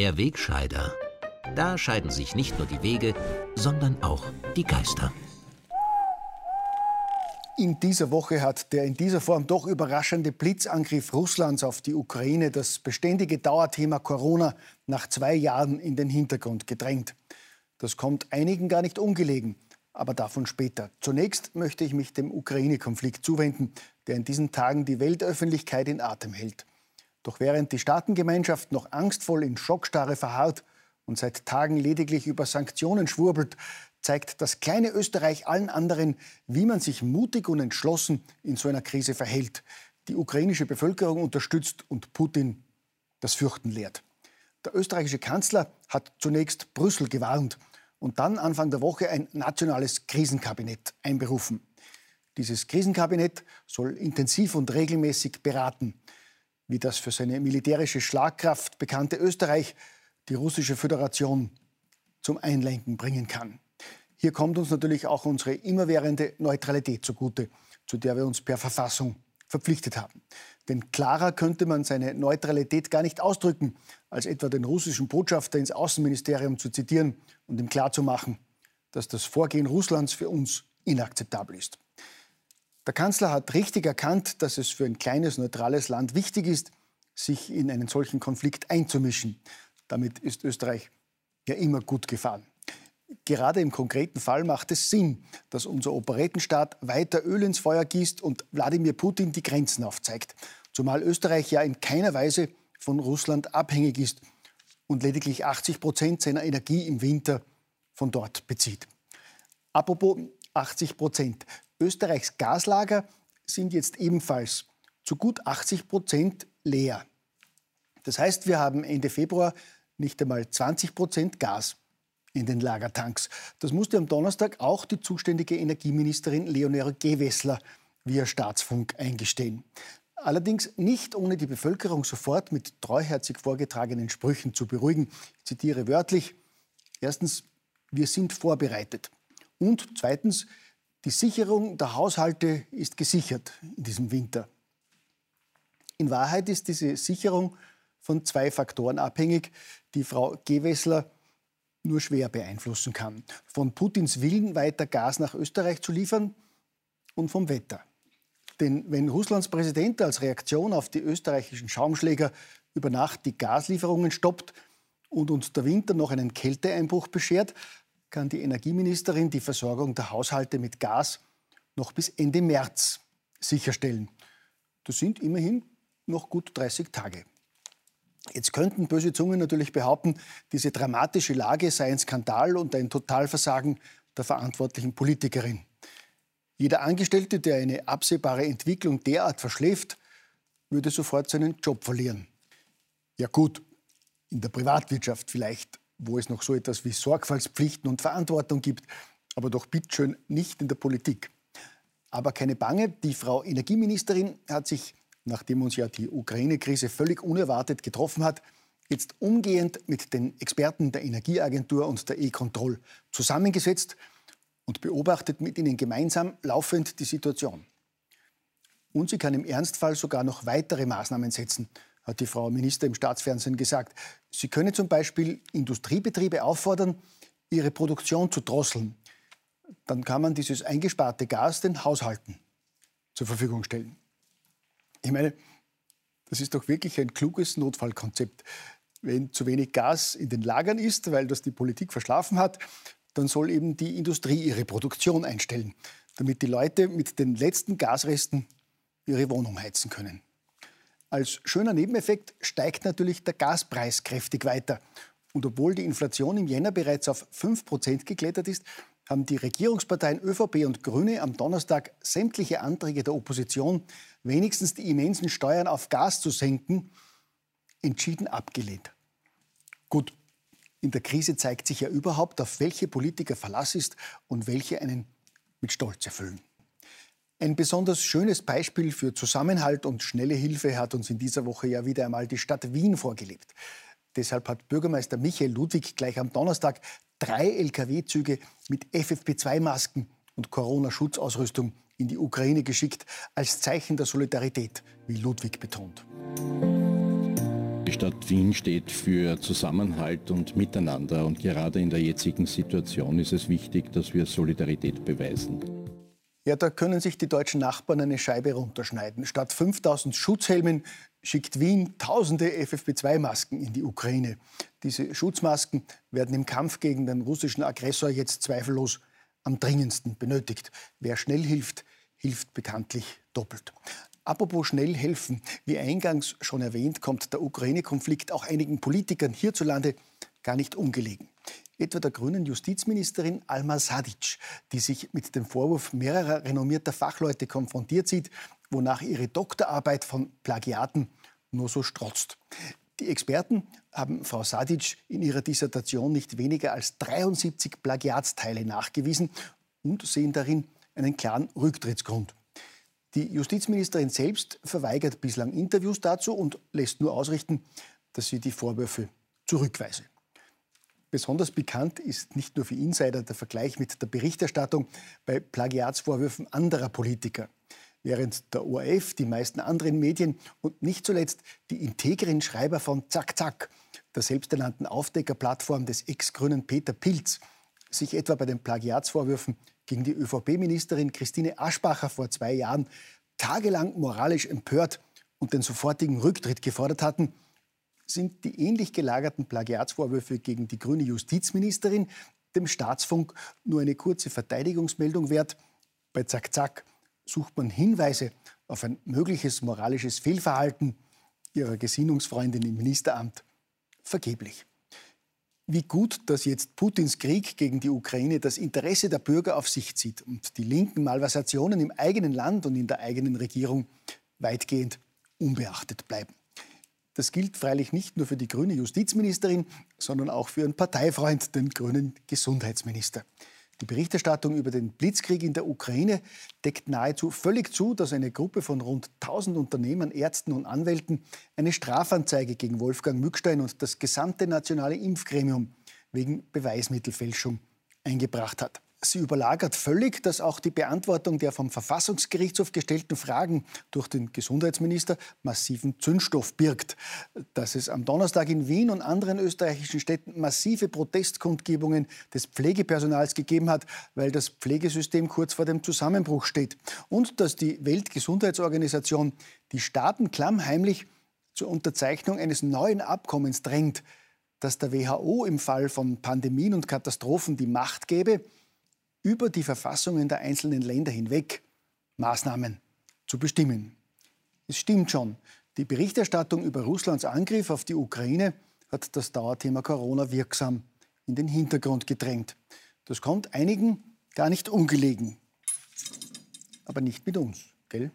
Der Wegscheider. Da scheiden sich nicht nur die Wege, sondern auch die Geister. In dieser Woche hat der in dieser Form doch überraschende Blitzangriff Russlands auf die Ukraine das beständige Dauerthema Corona nach zwei Jahren in den Hintergrund gedrängt. Das kommt einigen gar nicht ungelegen, aber davon später. Zunächst möchte ich mich dem Ukraine-Konflikt zuwenden, der in diesen Tagen die Weltöffentlichkeit in Atem hält. Doch während die Staatengemeinschaft noch angstvoll in Schockstarre verharrt und seit Tagen lediglich über Sanktionen schwurbelt, zeigt das kleine Österreich allen anderen, wie man sich mutig und entschlossen in so einer Krise verhält, die ukrainische Bevölkerung unterstützt und Putin das Fürchten lehrt. Der österreichische Kanzler hat zunächst Brüssel gewarnt und dann Anfang der Woche ein nationales Krisenkabinett einberufen. Dieses Krisenkabinett soll intensiv und regelmäßig beraten, wie das für seine militärische Schlagkraft bekannte Österreich die russische Föderation zum Einlenken bringen kann. Hier kommt uns natürlich auch unsere immerwährende Neutralität zugute, zu der wir uns per Verfassung verpflichtet haben. Denn klarer könnte man seine Neutralität gar nicht ausdrücken, als etwa den russischen Botschafter ins Außenministerium zu zitieren und ihm klarzumachen, dass das Vorgehen Russlands für uns inakzeptabel ist. Der Kanzler hat richtig erkannt, dass es für ein kleines, neutrales Land wichtig ist, sich in einen solchen Konflikt einzumischen. Damit ist Österreich ja immer gut gefahren. Gerade im konkreten Fall macht es Sinn, dass unser Operettenstaat weiter Öl ins Feuer gießt und Wladimir Putin die Grenzen aufzeigt. Zumal Österreich ja in keiner Weise von Russland abhängig ist und lediglich 80 Prozent seiner Energie im Winter von dort bezieht. Apropos 80 Prozent. Österreichs Gaslager sind jetzt ebenfalls zu gut 80 Prozent leer. Das heißt, wir haben Ende Februar nicht einmal 20 Prozent Gas in den Lagertanks. Das musste am Donnerstag auch die zuständige Energieministerin Leonore Gewessler via Staatsfunk eingestehen. Allerdings nicht ohne die Bevölkerung sofort mit treuherzig vorgetragenen Sprüchen zu beruhigen. Ich zitiere wörtlich. Erstens, wir sind vorbereitet. Und zweitens, die Sicherung der Haushalte ist gesichert in diesem Winter. In Wahrheit ist diese Sicherung von zwei Faktoren abhängig, die Frau Gewessler nur schwer beeinflussen kann. Von Putins Willen, weiter Gas nach Österreich zu liefern und vom Wetter. Denn wenn Russlands Präsident als Reaktion auf die österreichischen Schaumschläger über Nacht die Gaslieferungen stoppt und uns der Winter noch einen Kälteeinbruch beschert, kann die Energieministerin die Versorgung der Haushalte mit Gas noch bis Ende März sicherstellen. Das sind immerhin noch gut 30 Tage. Jetzt könnten böse Zungen natürlich behaupten, diese dramatische Lage sei ein Skandal und ein Totalversagen der verantwortlichen Politikerin. Jeder Angestellte, der eine absehbare Entwicklung derart verschläft, würde sofort seinen Job verlieren. Ja gut, in der Privatwirtschaft vielleicht, wo es noch so etwas wie Sorgfaltspflichten und Verantwortung gibt, aber doch bitteschön nicht in der Politik. Aber keine Bange, die Frau Energieministerin hat sich nachdem uns ja die Ukraine-Krise völlig unerwartet getroffen hat, jetzt umgehend mit den Experten der Energieagentur und der E-Control zusammengesetzt und beobachtet mit ihnen gemeinsam laufend die Situation. Und sie kann im Ernstfall sogar noch weitere Maßnahmen setzen, hat die Frau Minister im Staatsfernsehen gesagt. Sie könne zum Beispiel Industriebetriebe auffordern, ihre Produktion zu drosseln. Dann kann man dieses eingesparte Gas den Haushalten zur Verfügung stellen. Ich meine, das ist doch wirklich ein kluges Notfallkonzept. Wenn zu wenig Gas in den Lagern ist, weil das die Politik verschlafen hat, dann soll eben die Industrie ihre Produktion einstellen, damit die Leute mit den letzten Gasresten ihre Wohnung heizen können. Als schöner Nebeneffekt steigt natürlich der Gaspreis kräftig weiter. Und obwohl die Inflation im Jänner bereits auf 5% geklettert ist, haben die Regierungsparteien ÖVP und Grüne am Donnerstag sämtliche Anträge der Opposition, wenigstens die immensen Steuern auf Gas zu senken, entschieden abgelehnt. Gut, in der Krise zeigt sich ja überhaupt, auf welche Politiker Verlass ist und welche einen mit Stolz erfüllen. Ein besonders schönes Beispiel für Zusammenhalt und schnelle Hilfe hat uns in dieser Woche ja wieder einmal die Stadt Wien vorgelebt. Deshalb hat Bürgermeister Michael Ludwig gleich am Donnerstag drei Lkw-Züge mit FFP2-Masken und Corona-Schutzausrüstung in die Ukraine geschickt, als Zeichen der Solidarität, wie Ludwig betont. Die Stadt Wien steht für Zusammenhalt und Miteinander. Und gerade in der jetzigen Situation ist es wichtig, dass wir Solidarität beweisen. Ja, da können sich die deutschen Nachbarn eine Scheibe runterschneiden. Statt 5000 Schutzhelmen schickt Wien tausende FFP2-Masken in die Ukraine. Diese Schutzmasken werden im Kampf gegen den russischen Aggressor jetzt zweifellos am dringendsten benötigt. Wer schnell hilft, hilft bekanntlich doppelt. Apropos schnell helfen, wie eingangs schon erwähnt, kommt der Ukraine-Konflikt auch einigen Politikern hierzulande gar nicht ungelegen. Etwa der grünen Justizministerin Alma Sadic, die sich mit dem Vorwurf mehrerer renommierter Fachleute konfrontiert sieht, wonach ihre Doktorarbeit von Plagiaten nur so strotzt. Die Experten haben Frau Sadic in ihrer Dissertation nicht weniger als 73 Plagiatsteile nachgewiesen und sehen darin einen klaren Rücktrittsgrund. Die Justizministerin selbst verweigert bislang Interviews dazu und lässt nur ausrichten, dass sie die Vorwürfe zurückweise. Besonders bekannt ist nicht nur für Insider der Vergleich mit der Berichterstattung bei Plagiatsvorwürfen anderer Politiker. Während der ORF, die meisten anderen Medien und nicht zuletzt die integren Schreiber von Zack Zack, der selbsternannten Aufdeckerplattform des Ex-Grünen Peter Pilz, sich etwa bei den Plagiatsvorwürfen gegen die ÖVP-Ministerin Christine Aschbacher vor zwei Jahren tagelang moralisch empört und den sofortigen Rücktritt gefordert hatten, sind die ähnlich gelagerten Plagiatsvorwürfe gegen die grüne Justizministerin dem Staatsfunk nur eine kurze Verteidigungsmeldung wert. Bei Zack Zack sucht man Hinweise auf ein mögliches moralisches Fehlverhalten ihrer Gesinnungsfreundin im Ministeramt vergeblich. Wie gut, dass jetzt Putins Krieg gegen die Ukraine das Interesse der Bürger auf sich zieht und die linken Malversationen im eigenen Land und in der eigenen Regierung weitgehend unbeachtet bleiben. Das gilt freilich nicht nur für die grüne Justizministerin, sondern auch für ihren Parteifreund, den grünen Gesundheitsminister. Die Berichterstattung über den Blitzkrieg in der Ukraine deckt nahezu völlig zu, dass eine Gruppe von rund 1000 Unternehmern, Ärzten und Anwälten eine Strafanzeige gegen Wolfgang Mückstein und das gesamte nationale Impfgremium wegen Beweismittelfälschung eingebracht hat. Sie überlagert völlig, dass auch die Beantwortung der vom Verfassungsgerichtshof gestellten Fragen durch den Gesundheitsminister massiven Zündstoff birgt. Dass es am Donnerstag in Wien und anderen österreichischen Städten massive Protestkundgebungen des Pflegepersonals gegeben hat, weil das Pflegesystem kurz vor dem Zusammenbruch steht. Und dass die Weltgesundheitsorganisation die Staaten klammheimlich zur Unterzeichnung eines neuen Abkommens drängt, dass der WHO im Fall von Pandemien und Katastrophen die Macht gäbe, über die Verfassungen der einzelnen Länder hinweg Maßnahmen zu bestimmen. Es stimmt schon, die Berichterstattung über Russlands Angriff auf die Ukraine hat das Dauerthema Corona wirksam in den Hintergrund gedrängt. Das kommt einigen gar nicht ungelegen. Aber nicht mit uns, gell?